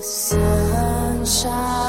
The sunshine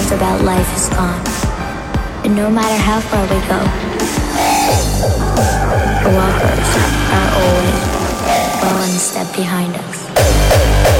loved about life is gone. And no matter how far we go, the walkers are always one step behind us.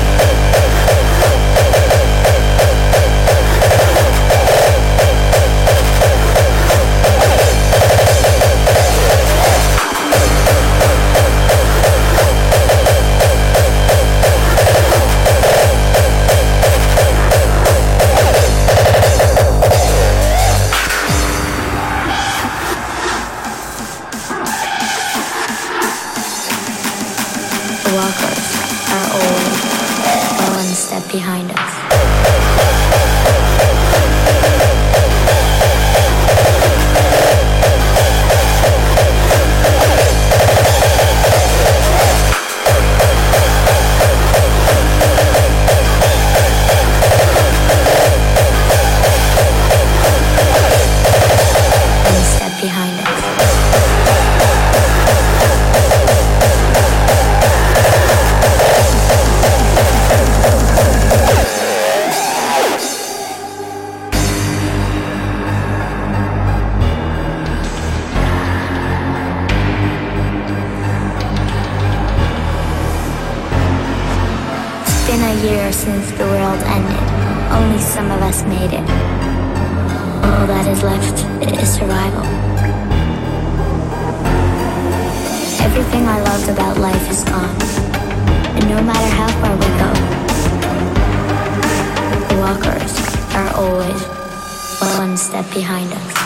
one step behind us.